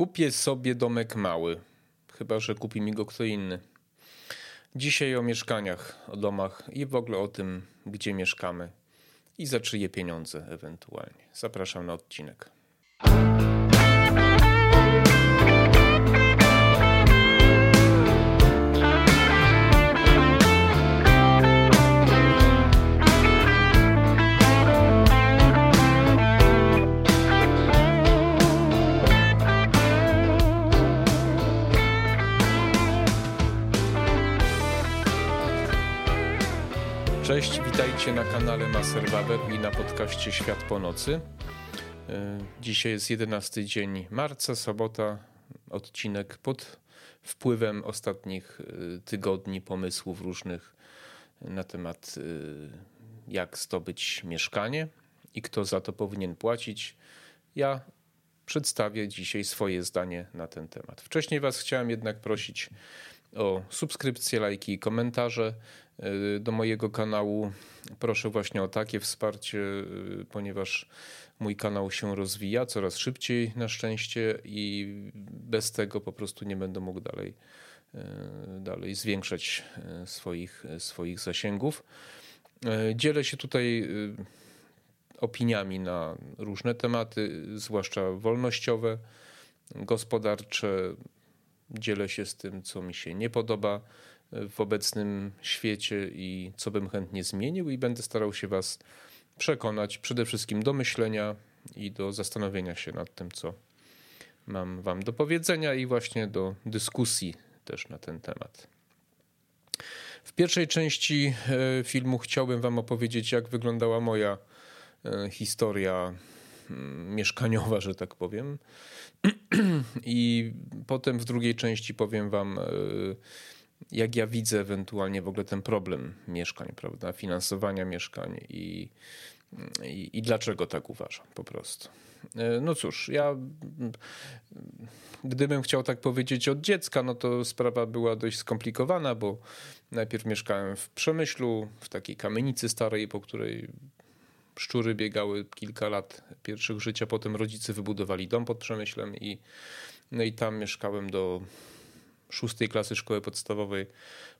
Kupię sobie domek mały, chyba że kupi mi go kto inny. Dzisiaj o mieszkaniach, o domach i w ogóle o tym, gdzie mieszkamy i za czyje pieniądze ewentualnie. Zapraszam na odcinek. Cześć, witajcie na kanale Maser Baber i na podcaście Świat po nocy. E, dzisiaj jest 11 dzień marca, sobota, odcinek pod wpływem ostatnich e, tygodni, pomysłów różnych na temat e, jak zdobyć mieszkanie i kto za to powinien płacić. Ja przedstawię dzisiaj swoje zdanie na ten temat. Wcześniej Was chciałem jednak prosić o subskrypcje, lajki i komentarze do mojego kanału. Proszę właśnie o takie wsparcie, y, ponieważ mój kanał się rozwija coraz szybciej na szczęście i bez tego po prostu nie będę mógł dalej, y, dalej zwiększać swoich, swoich zasięgów. Dzielę się tutaj opiniami na różne tematy, zwłaszcza wolnościowe, gospodarcze, dzielę się z tym, co mi się nie podoba w obecnym świecie i co bym chętnie zmienił, i będę starał się Was przekonać przede wszystkim do myślenia i do zastanowienia się nad tym, co mam Wam do powiedzenia, i właśnie do dyskusji też na ten temat. W pierwszej części e, filmu chciałbym Wam opowiedzieć, jak wyglądała moja e, historia mm, mieszkaniowa, że tak powiem. I potem w drugiej części powiem Wam, e, jak ja widzę ewentualnie w ogóle ten problem mieszkań, prawda, finansowania mieszkań i, i, i dlaczego tak uważam po prostu. E, no cóż, ja gdybym chciał tak powiedzieć od dziecka, no to sprawa była dość skomplikowana, bo najpierw mieszkałem w Przemyślu, w takiej kamienicy starej, po której szczury biegały kilka lat pierwszych życia, potem rodzice wybudowali dom pod Przemyślem i, no i tam mieszkałem do szóstej klasy szkoły podstawowej,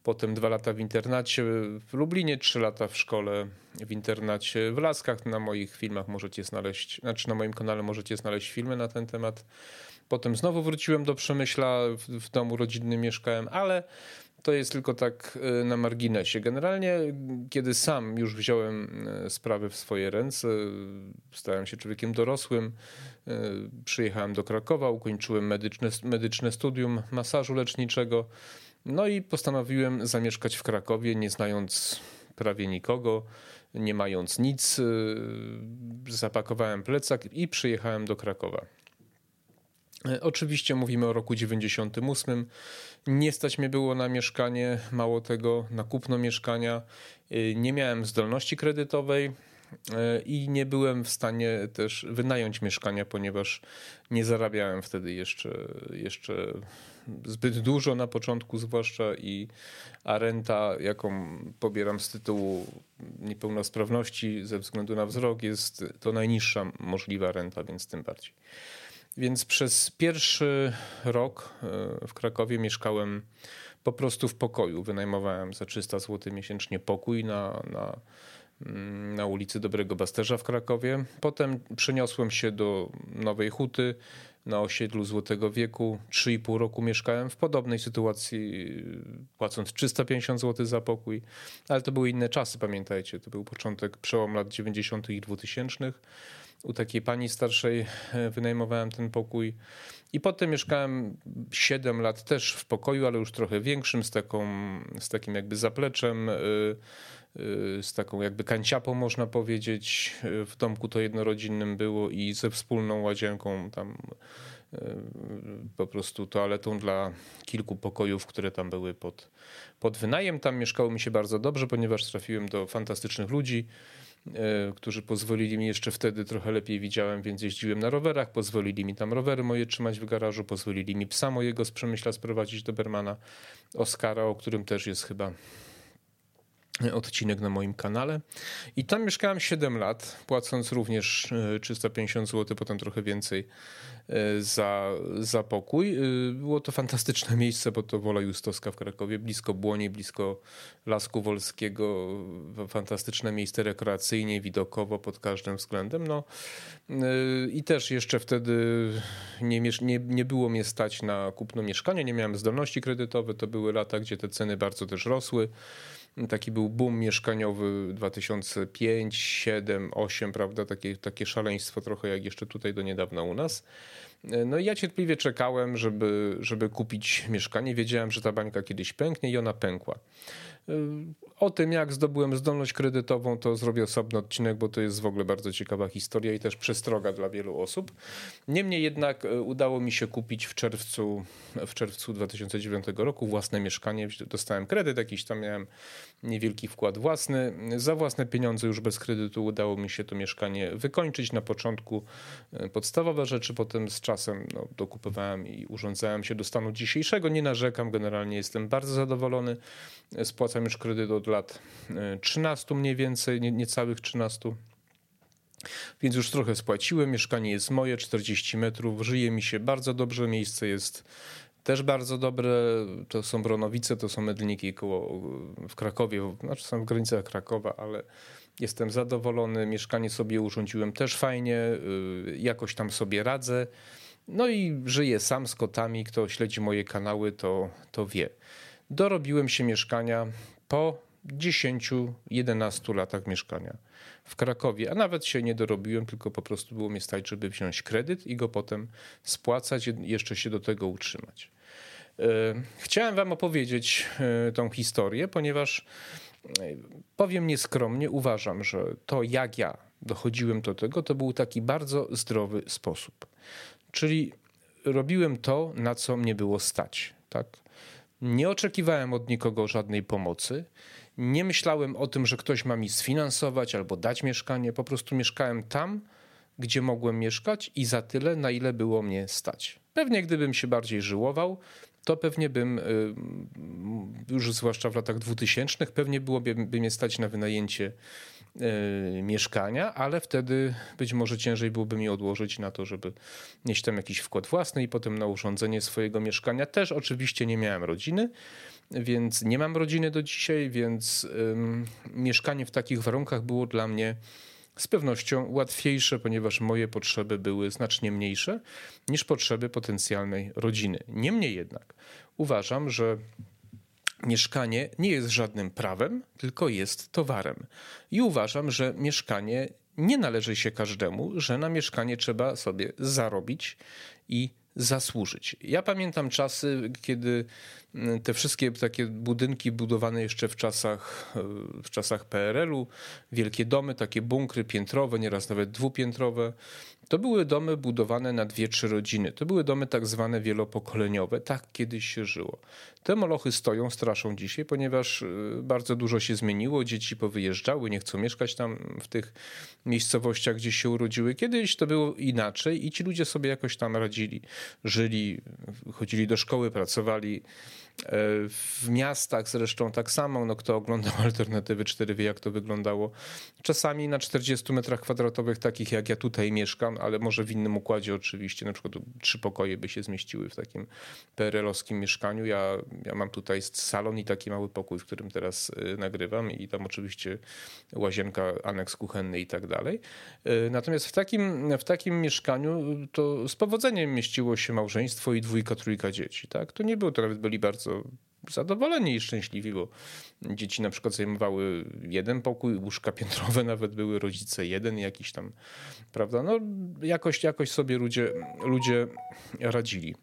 potem dwa lata w internacie w Lublinie, trzy lata w szkole w internacie w Laskach. Na moich filmach możecie znaleźć, znaczy na moim kanale możecie znaleźć filmy na ten temat. Potem znowu wróciłem do Przemyśla, w, w domu rodzinnym mieszkałem, ale to jest tylko tak e, na marginesie. Generalnie, kiedy sam już wziąłem e, sprawy w swoje ręce, stałem się człowiekiem dorosłym, przyjechałem do Krakowa, ukończyłem medyczne, medyczne studium masażu leczniczego, no i postanowiłem zamieszkać w Krakowie, nie znając prawie nikogo, nie mając nic. Zapakowałem plecak i przyjechałem do Krakowa. Oczywiście mówimy o roku 98. Nie stać mnie było na mieszkanie, mało tego, na kupno mieszkania. Y, nie miałem zdolności kredytowej y, i nie byłem w stanie też wynająć mieszkania, ponieważ nie zarabiałem wtedy jeszcze, jeszcze zbyt dużo na początku, zwłaszcza i a renta, jaką pobieram z tytułu niepełnosprawności ze względu na wzrok, jest to najniższa możliwa renta, więc tym bardziej. Więc przez pierwszy rok e, w Krakowie mieszkałem po prostu w pokoju. Wynajmowałem za 300 zł miesięcznie pokój na, na, mm, na ulicy Dobrego Basterza w Krakowie. Potem przeniosłem się do Nowej Huty na osiedlu Złotego Wieku. 3,5 roku mieszkałem w podobnej sytuacji, płacąc 350 zł za pokój, ale to były inne czasy, pamiętajcie. To był początek, przełom lat 90. i 2000 u takiej pani starszej e, wynajmowałem ten pokój. I potem mieszkałem 7 lat też w pokoju, ale już trochę większym, z, taką, z takim jakby zapleczem, e, e, z taką jakby kanciapą można powiedzieć. W domku to jednorodzinnym było i ze wspólną łazienką tam po prostu toaletą dla kilku pokojów, które tam były pod, pod wynajem. Tam mieszkało mi się bardzo dobrze, ponieważ trafiłem do fantastycznych ludzi. E, którzy pozwolili mi jeszcze wtedy trochę lepiej widziałem, więc jeździłem na rowerach, pozwolili mi tam rowery moje trzymać w garażu, pozwolili mi psa mojego z Przemyśla sprowadzić do Bermana, Oskara, o którym też jest chyba odcinek na moim kanale. I tam mieszkałem 7 lat, płacąc również 350 e, zł, potem trochę więcej e, za, za pokój. E, było to fantastyczne miejsce, bo to Wola Justowska w Krakowie, blisko Błonie, blisko Lasku Wolskiego. Fantastyczne miejsce rekreacyjnie, widokowo pod każdym względem. No, I też jeszcze wtedy nie, nie, nie było mnie stać na kupno mieszkania, nie miałem zdolności kredytowe. To były lata, gdzie te ceny bardzo też rosły. Taki był boom mieszkaniowy 2005, 2007, 2008, prawda? Takie, takie szaleństwo trochę jak jeszcze tutaj do niedawna u nas. No i ja cierpliwie czekałem, żeby, żeby kupić mieszkanie. Wiedziałem, że ta bańka kiedyś pęknie i ona pękła. O tym, jak zdobyłem zdolność kredytową, to zrobię osobny odcinek, bo to jest w ogóle bardzo ciekawa historia i też przestroga dla wielu osób. Niemniej jednak e, udało mi się kupić w czerwcu, w czerwcu 2009 roku własne mieszkanie. Dostałem kredyt jakiś, tam miałem niewielki wkład własny. Za własne pieniądze, już bez kredytu, udało mi się to mieszkanie wykończyć. Na początku e, podstawowe rzeczy, potem z czasem no, dokupywałem i urządzałem się do stanu dzisiejszego. Nie narzekam, generalnie jestem bardzo zadowolony. Spłacam już kredyt od lat 13 e, mniej więcej, nie, niecałych 13. Więc już trochę spłaciłem. Mieszkanie jest moje, 40 metrów. Żyje mi się bardzo dobrze. Miejsce jest też bardzo dobre. To są Bronowice, to są Medlniki koło, w Krakowie, znaczy są w granicach Krakowa, ale jestem zadowolony. Mieszkanie sobie urządziłem też fajnie. Y, jakoś tam sobie radzę. No i żyję sam z kotami. Kto śledzi moje kanały, to, to wie. Dorobiłem się mieszkania po 10-11 latach mieszkania w Krakowie, a nawet się nie dorobiłem, tylko po prostu było mi stać, żeby wziąć kredyt i go potem spłacać, jeszcze się do tego utrzymać. E, chciałem Wam opowiedzieć e, tą historię, ponieważ e, powiem nieskromnie, uważam, że to jak ja dochodziłem do tego, to był taki bardzo zdrowy sposób. Czyli robiłem to, na co mnie było stać. Tak? Nie oczekiwałem od nikogo żadnej pomocy. Nie myślałem o tym, że ktoś ma mi sfinansować albo dać mieszkanie. Po prostu mieszkałem tam, gdzie mogłem mieszkać i za tyle, na ile było mnie stać. Pewnie gdybym się bardziej żyłował, to pewnie bym, y, już zwłaszcza w latach 2000, pewnie byłoby by mnie stać na wynajęcie mieszkania, ale wtedy być może ciężej byłoby mi odłożyć na to, żeby mieć tam jakiś wkład własny i potem na urządzenie swojego mieszkania. Też oczywiście nie miałem rodziny, więc nie mam rodziny do dzisiaj, więc mieszkanie w takich warunkach było dla mnie z pewnością łatwiejsze, ponieważ moje potrzeby były znacznie mniejsze niż potrzeby potencjalnej rodziny. Niemniej jednak uważam, że mieszkanie nie jest żadnym prawem, tylko jest towarem. I uważam, że mieszkanie nie należy się każdemu, że na mieszkanie trzeba sobie zarobić i zasłużyć. Ja pamiętam czasy, kiedy te wszystkie takie budynki budowane jeszcze w czasach, w czasach PRL-u, wielkie domy, takie bunkry piętrowe, nieraz nawet dwupiętrowe, to były domy budowane na dwie, trzy rodziny. To były domy tak zwane wielopokoleniowe. Tak kiedyś się żyło. Te molochy stoją, straszą dzisiaj, ponieważ y, bardzo dużo się zmieniło. Dzieci powyjeżdżały, nie chcą mieszkać tam w tych miejscowościach, gdzie się urodziły. Kiedyś to było inaczej i ci ludzie sobie jakoś tam radzili. Żyli, chodzili do szkoły, pracowali w miastach zresztą tak samo, no kto oglądał Alternatywy 4 wie jak to wyglądało. Czasami na 40 metrach kwadratowych takich jak ja tutaj mieszkam, ale może w innym układzie oczywiście, na przykład trzy pokoje by się zmieściły w takim PRL-owskim mieszkaniu. Ja, ja mam tutaj salon i taki mały pokój, w którym teraz e, nagrywam i tam oczywiście łazienka, aneks kuchenny i tak dalej. E, natomiast w takim, w takim mieszkaniu to z powodzeniem mieściło się małżeństwo i dwójka, trójka dzieci. Tak? To nie było, to nawet byli bardzo bardzo zadowoleni i szczęśliwi, bo dzieci na przykład zajmowały jeden pokój, łóżka piętrowe nawet były, rodzice jeden jakiś tam, prawda? No jakoś, jakoś sobie ludzie, ludzie radzili.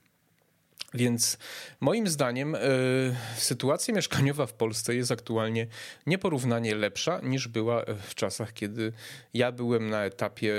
Więc moim zdaniem y, sytuacja mieszkaniowa w Polsce jest aktualnie nieporównanie lepsza niż była w czasach, kiedy ja byłem na etapie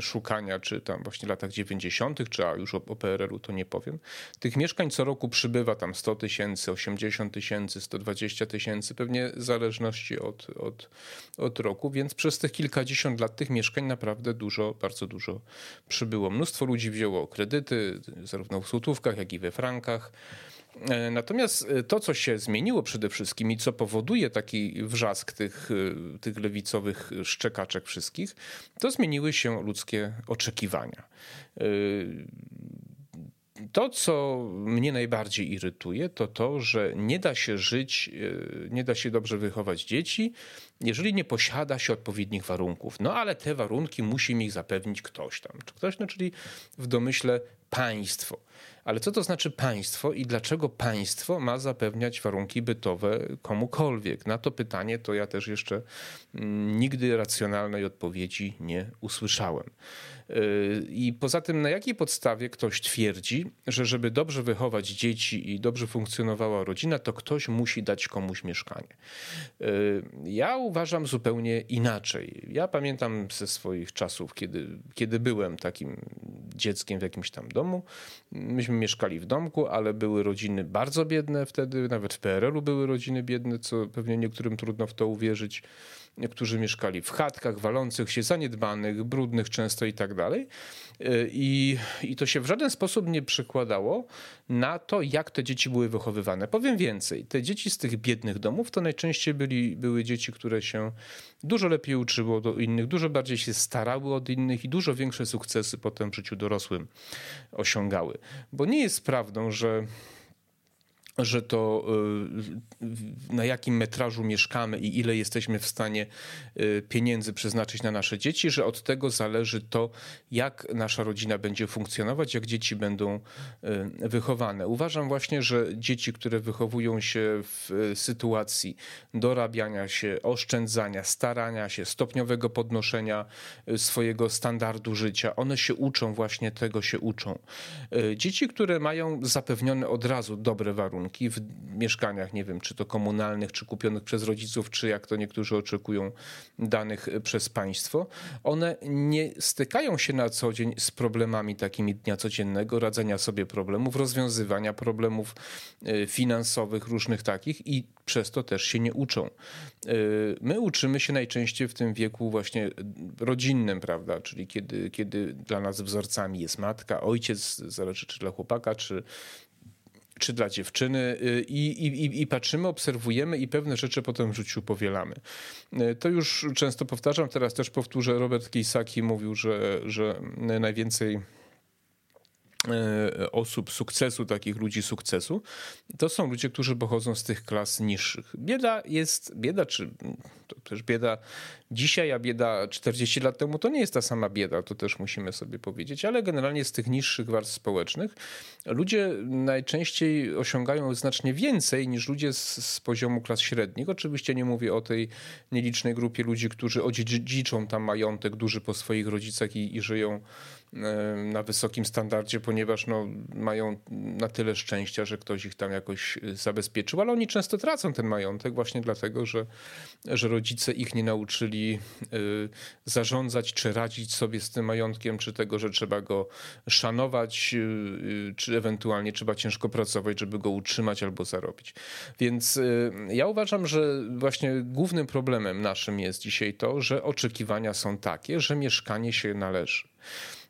szukania, czy tam właśnie latach 90., czy a już o, o PRL-u to nie powiem. Tych mieszkań co roku przybywa tam 100 tysięcy, 80 tysięcy, 120 tysięcy, pewnie w zależności od, od, od roku, więc przez tych kilkadziesiąt lat tych mieszkań naprawdę dużo, bardzo dużo przybyło. Mnóstwo ludzi wzięło kredyty, zarówno w złotówkach, jak i we frankach. Natomiast to, co się zmieniło przede wszystkim i co powoduje taki wrzask tych, tych lewicowych szczekaczek wszystkich, to zmieniły się ludzkie oczekiwania. To, co mnie najbardziej irytuje, to to, że nie da się żyć, e, nie da się dobrze wychować dzieci, jeżeli nie posiada się odpowiednich warunków. No ale te warunki musi mi zapewnić ktoś tam. Ktoś, no, czyli w domyśle państwo. Ale co to znaczy państwo i dlaczego państwo ma zapewniać warunki bytowe komukolwiek? Na to pytanie to ja też jeszcze mm, nigdy racjonalnej odpowiedzi nie usłyszałem. Yy, I poza tym, na jakiej podstawie ktoś twierdzi, że żeby dobrze wychować dzieci i dobrze funkcjonowała rodzina, to ktoś musi dać komuś mieszkanie? Yy, ja uważam zupełnie inaczej. Ja pamiętam ze swoich czasów, kiedy, kiedy byłem takim dzieckiem w jakimś tam domu. Myśmy mieszkali w domku, ale były rodziny bardzo biedne wtedy, nawet w PRL-u były rodziny biedne, co pewnie niektórym trudno w to uwierzyć którzy mieszkali w chatkach walących się, zaniedbanych, brudnych często i tak dalej. I, I to się w żaden sposób nie przekładało na to, jak te dzieci były wychowywane. Powiem więcej, te dzieci z tych biednych domów to najczęściej byli, były dzieci, które się dużo lepiej uczyło do innych, dużo bardziej się starały od innych i dużo większe sukcesy potem w życiu dorosłym osiągały. Bo nie jest prawdą, że że to y, na jakim metrażu mieszkamy i ile jesteśmy w stanie y, pieniędzy przeznaczyć na nasze dzieci, że od tego zależy to, jak nasza rodzina będzie funkcjonować, jak dzieci będą y, wychowane. Uważam właśnie, że dzieci, które wychowują się w sytuacji dorabiania się, oszczędzania, starania się, stopniowego podnoszenia swojego standardu życia, one się uczą właśnie tego się uczą. Dzieci, które mają zapewnione od razu dobre warunki, warunki w mieszkaniach, nie wiem, czy to komunalnych, czy kupionych przez rodziców, czy jak to niektórzy oczekują, danych przez państwo, one nie stykają się na co dzień z problemami takimi dnia codziennego, radzenia sobie problemów, rozwiązywania problemów e, finansowych, różnych takich i przez to też się nie uczą. E, my uczymy się najczęściej w tym wieku właśnie rodzinnym, prawda? Czyli kiedy, kiedy dla nas wzorcami jest matka, ojciec, zależy czy dla chłopaka, czy, czy dla dziewczyny y, i, i, i patrzymy, obserwujemy i pewne rzeczy potem w życiu powielamy. Y, to już często powtarzam, teraz też powtórzę, Robert Kiyosaki mówił, że, że najwięcej osób sukcesu, takich ludzi sukcesu, to są ludzie, którzy pochodzą z tych klas niższych. Bieda jest, bieda czy to też bieda dzisiaj, a bieda 40 lat temu to nie jest ta sama bieda, to też musimy sobie powiedzieć, ale generalnie z tych niższych warstw społecznych ludzie najczęściej osiągają znacznie więcej niż ludzie z, z poziomu klas średnich. Oczywiście nie mówię o tej nielicznej grupie ludzi, którzy odziedziczą tam majątek duży po swoich rodzicach i, i żyją na wysokim standardzie, ponieważ no, mają na tyle szczęścia, że ktoś ich tam jakoś y, zabezpieczył, ale oni często tracą ten majątek właśnie dlatego, że, że rodzice ich nie nauczyli y, zarządzać czy radzić sobie z tym majątkiem, czy tego, że trzeba go szanować, y, czy ewentualnie trzeba ciężko pracować, żeby go utrzymać albo zarobić. Więc ja uważam, że właśnie głównym problemem naszym jest dzisiaj to, że oczekiwania są takie, że mieszkanie się należy.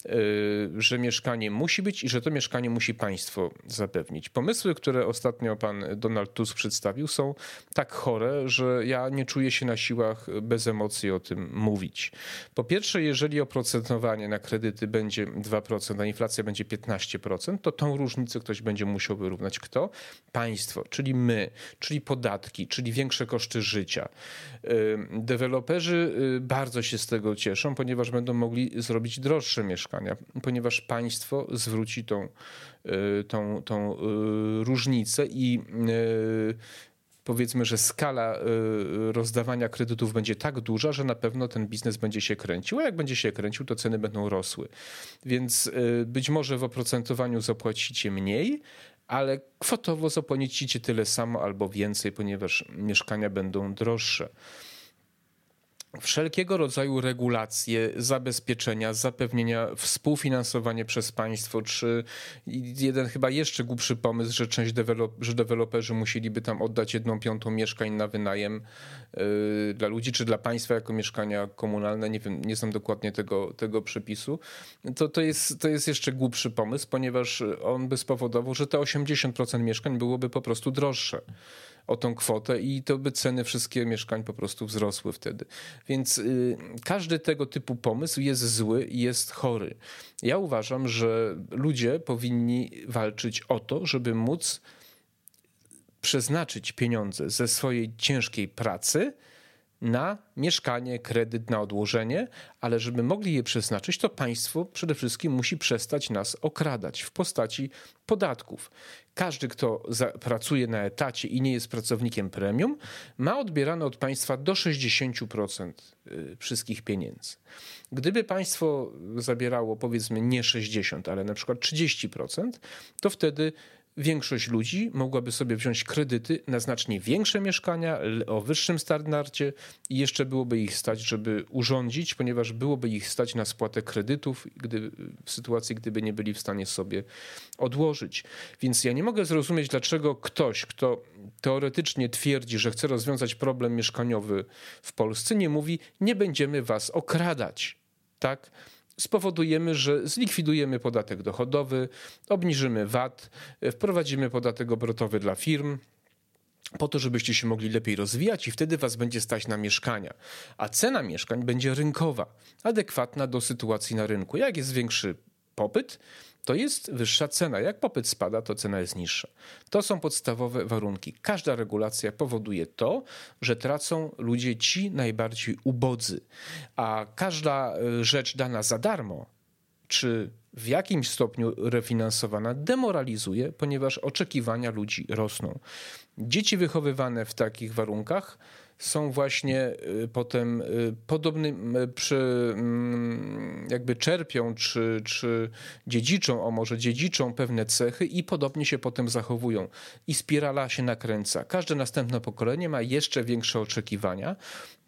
Y, że mieszkanie musi być i że to mieszkanie musi państwo zapewnić. Pomysły, które ostatnio pan Donald Tusk przedstawił, są tak chore, że ja nie czuję się na siłach bez emocji o tym mówić. Po pierwsze, jeżeli oprocentowanie na kredyty będzie 2%, a inflacja będzie 15%, to tą różnicę ktoś będzie musiał wyrównać. Kto? Państwo, czyli my, czyli podatki, czyli większe koszty życia. Y, deweloperzy y, bardzo się z tego cieszą, ponieważ będą mogli zrobić droższe mieszkania mieszkania, ponieważ państwo zwróci tą, y, tą, tą y, różnicę i y, powiedzmy, że skala rozdawania kredytów będzie tak duża, że na pewno ten biznes będzie się kręcił, a jak będzie się kręcił, to ceny będą rosły. Więc być może w oprocentowaniu zapłacicie mniej, ale kwotowo zapłacicie tyle samo albo więcej, ponieważ mieszkania będą droższe. Wszelkiego rodzaju regulacje, zabezpieczenia, zapewnienia, współfinansowanie przez państwo, czy jeden chyba jeszcze głupszy pomysł, że część dewelop, że deweloperzy musieliby tam oddać jedną piątą mieszkań na wynajem yy, dla ludzi, czy dla państwa jako mieszkania komunalne, nie wiem, nie znam dokładnie tego, tego przepisu, to, to, jest, to jest jeszcze głupszy pomysł, ponieważ on by spowodował, że te 80% mieszkań byłoby po prostu droższe o tą kwotę i to by ceny wszystkie mieszkań po prostu wzrosły wtedy. Więc y, każdy tego typu pomysł jest zły i jest chory. Ja uważam, że ludzie powinni walczyć o to, żeby móc przeznaczyć pieniądze ze swojej ciężkiej pracy na mieszkanie, kredyt, na odłożenie, ale żeby mogli je przeznaczyć, to państwo przede wszystkim musi przestać nas okradać w postaci podatków. Każdy, kto pracuje na etacie i nie jest pracownikiem premium, ma odbierane od państwa do 60% y, wszystkich pieniędzy. Gdyby państwo zabierało powiedzmy nie 60, ale na przykład 30%, to wtedy większość ludzi mogłaby sobie wziąć kredyty na znacznie większe mieszkania o wyższym standardzie i jeszcze byłoby ich stać, żeby urządzić, ponieważ byłoby ich stać na spłatę kredytów gdy, w sytuacji, gdyby nie byli w stanie sobie odłożyć. Więc ja nie mogę zrozumieć, dlaczego ktoś, kto teoretycznie twierdzi, że chce rozwiązać problem mieszkaniowy w Polsce, nie mówi, nie będziemy was okradać. Tak? Spowodujemy, że zlikwidujemy podatek dochodowy, obniżymy VAT, wprowadzimy podatek obrotowy dla firm, po to, żebyście się mogli lepiej rozwijać i wtedy was będzie stać na mieszkania. A cena mieszkań będzie rynkowa, adekwatna do sytuacji na rynku. Jak jest większy popyt, to jest wyższa cena. Jak popyt spada, to cena jest niższa. To są podstawowe warunki. Każda regulacja powoduje to, że tracą ludzie ci najbardziej ubodzy, a każda e, rzecz dana za darmo, czy w jakimś stopniu refinansowana, demoralizuje, ponieważ oczekiwania ludzi rosną. Dzieci wychowywane w takich warunkach są właśnie y, potem y, podobnym, y, przy, mm, jakby czerpią czy, czy dziedziczą, o może dziedziczą pewne cechy i podobnie się potem zachowują. I spirala się nakręca. Każde następne pokolenie ma jeszcze większe oczekiwania,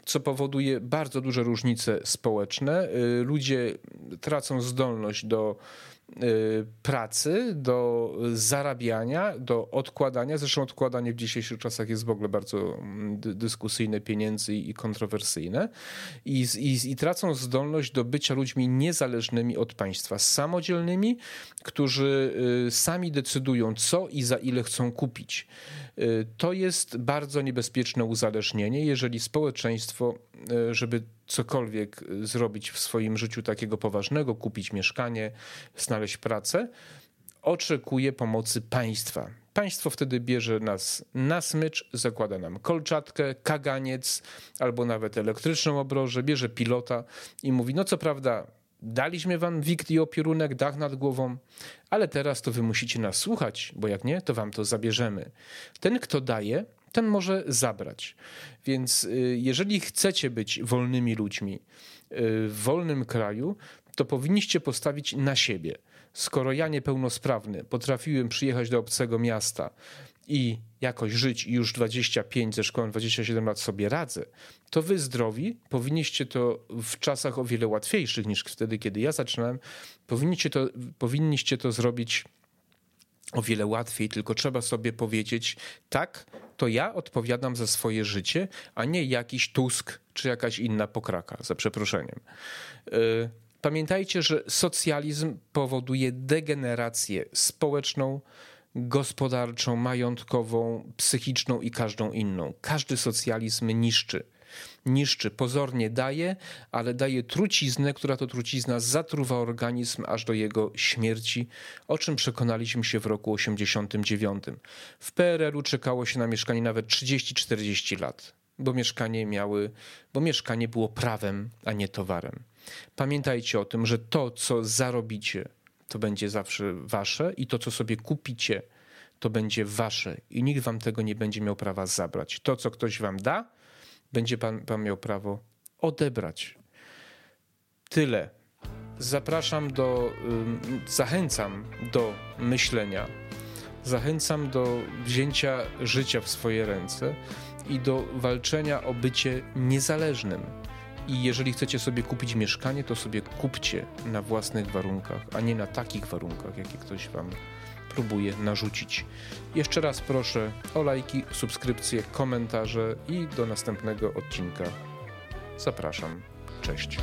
co powoduje bardzo duże różnice społeczne. Ludzie tracą zdolność do Y, pracy, do zarabiania, do odkładania. Zresztą odkładanie w dzisiejszych czasach jest w ogóle bardzo mm, dyskusyjne pieniędzy i kontrowersyjne. I, i, I tracą zdolność do bycia ludźmi niezależnymi od państwa, samodzielnymi, którzy y, sami decydują, co i za ile chcą kupić. Y, to jest bardzo niebezpieczne uzależnienie, jeżeli społeczeństwo, żeby cokolwiek y, zrobić w swoim życiu takiego poważnego, kupić mieszkanie, znaleźć pracę, oczekuje pomocy państwa. Państwo wtedy bierze nas na smycz, zakłada nam kolczatkę, kaganiec albo nawet elektryczną obrożę, bierze pilota i mówi: No, co prawda, daliśmy wam wikt i opierunek, dach nad głową, ale teraz to wy musicie nas słuchać, bo jak nie, to wam to zabierzemy. Ten, kto daje, ten może zabrać. Więc y, jeżeli chcecie być wolnymi ludźmi y, w wolnym kraju, to powinniście postawić na siebie. Skoro ja niepełnosprawny potrafiłem przyjechać do obcego miasta i jakoś żyć i już 25 ze szkołą 27 lat sobie radzę, to wy zdrowi powinniście to w czasach o wiele łatwiejszych niż wtedy, kiedy ja zaczynałem, powinniście to, powinniście to zrobić o wiele łatwiej, tylko trzeba sobie powiedzieć, tak, to ja odpowiadam za swoje życie, a nie jakiś Tusk czy jakaś inna pokraka, za przeproszeniem. Y, pamiętajcie, że socjalizm powoduje degenerację społeczną, gospodarczą, majątkową, psychiczną i każdą inną. Każdy socjalizm niszczy niszczy, pozornie daje, ale daje truciznę, która to trucizna zatruwa organizm aż do jego śmierci, o czym przekonaliśmy się w roku 89. W PRL-u czekało się na mieszkanie nawet 30-40 lat, bo mieszkanie miały, bo mieszkanie było prawem, a nie towarem. Pamiętajcie o tym, że to, co zarobicie, to będzie zawsze wasze i to, co sobie kupicie, to będzie wasze i nikt wam tego nie będzie miał prawa zabrać. To, co ktoś wam da, będzie pan, pan miał prawo odebrać. Tyle. Zapraszam do, zachęcam do myślenia, zachęcam do wzięcia życia w swoje ręce i do walczenia o bycie niezależnym. I jeżeli chcecie sobie kupić mieszkanie, to sobie kupcie na własnych warunkach, a nie na takich warunkach, jakie ktoś wam próbuje narzucić. Jeszcze raz proszę o lajki, subskrypcje, komentarze i do następnego odcinka. Zapraszam. Cześć.